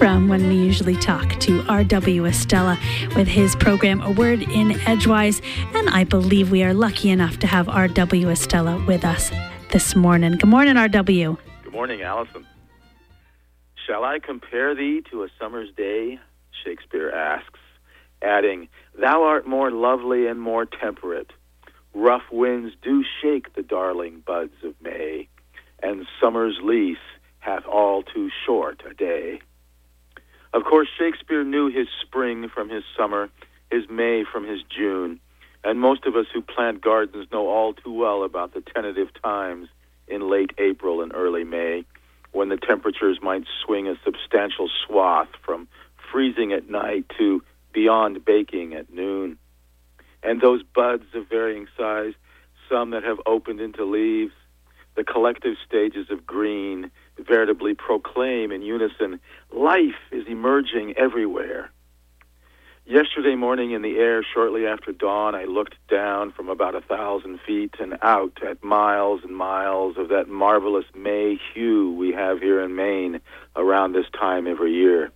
from when we usually talk to R.W. Estela with his program A Word in Edgewise. And I believe we are lucky enough to have R.W. Estela with us this morning. Good morning, R.W. Good morning, Allison. Shall I compare thee to a summer's day? Shakespeare asks, adding, Thou art more lovely and more temperate. Rough winds do shake the darling buds of May, and summer's lease hath all too short a day. Of course, Shakespeare knew his spring from his summer, his May from his June, and most of us who plant gardens know all too well about the tentative times in late April and early May when the temperatures might swing a substantial swath from freezing at night to beyond baking at noon. And those buds of varying size, some that have opened into leaves, the collective stages of green veritably proclaim in unison life is emerging everywhere. Yesterday morning in the air, shortly after dawn, I looked down from about a thousand feet and out at miles and miles of that marvelous May hue we have here in Maine around this time every year.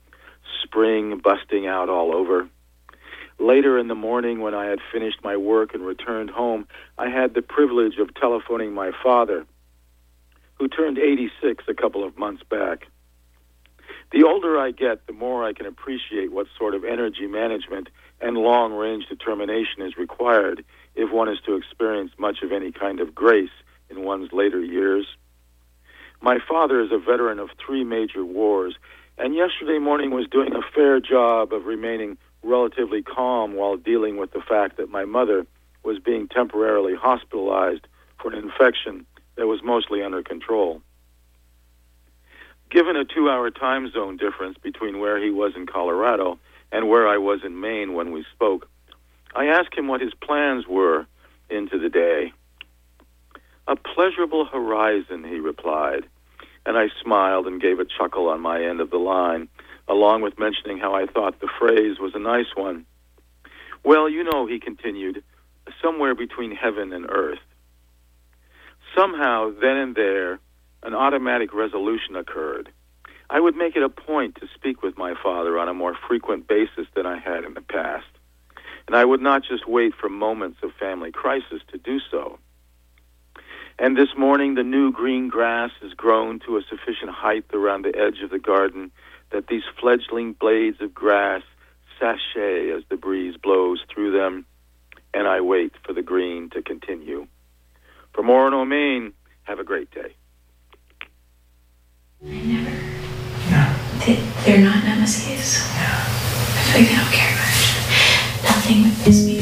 Spring busting out all over. Later in the morning, when I had finished my work and returned home, I had the privilege of telephoning my father, who turned 86 a couple of months back. The older I get, the more I can appreciate what sort of energy management and long range determination is required if one is to experience much of any kind of grace in one's later years. My father is a veteran of three major wars, and yesterday morning was doing a fair job of remaining relatively calm while dealing with the fact that my mother was being temporarily hospitalized for an infection that was mostly under control. Given a two hour time zone difference between where he was in Colorado and where I was in Maine when we spoke, I asked him what his plans were into the day. A pleasurable horizon, he replied, and I smiled and gave a chuckle on my end of the line, along with mentioning how I thought the phrase was a nice one. Well, you know, he continued, somewhere between heaven and earth. Somehow, then and there, an automatic resolution occurred. I would make it a point to speak with my father on a more frequent basis than I had in the past. And I would not just wait for moments of family crisis to do so. And this morning, the new green grass has grown to a sufficient height around the edge of the garden that these fledgling blades of grass sashay as the breeze blows through them, and I wait for the green to continue. From Orono, Maine, have a great day. I never. No. They, they're not namaskes. No. I feel like they don't care much. Nothing is me.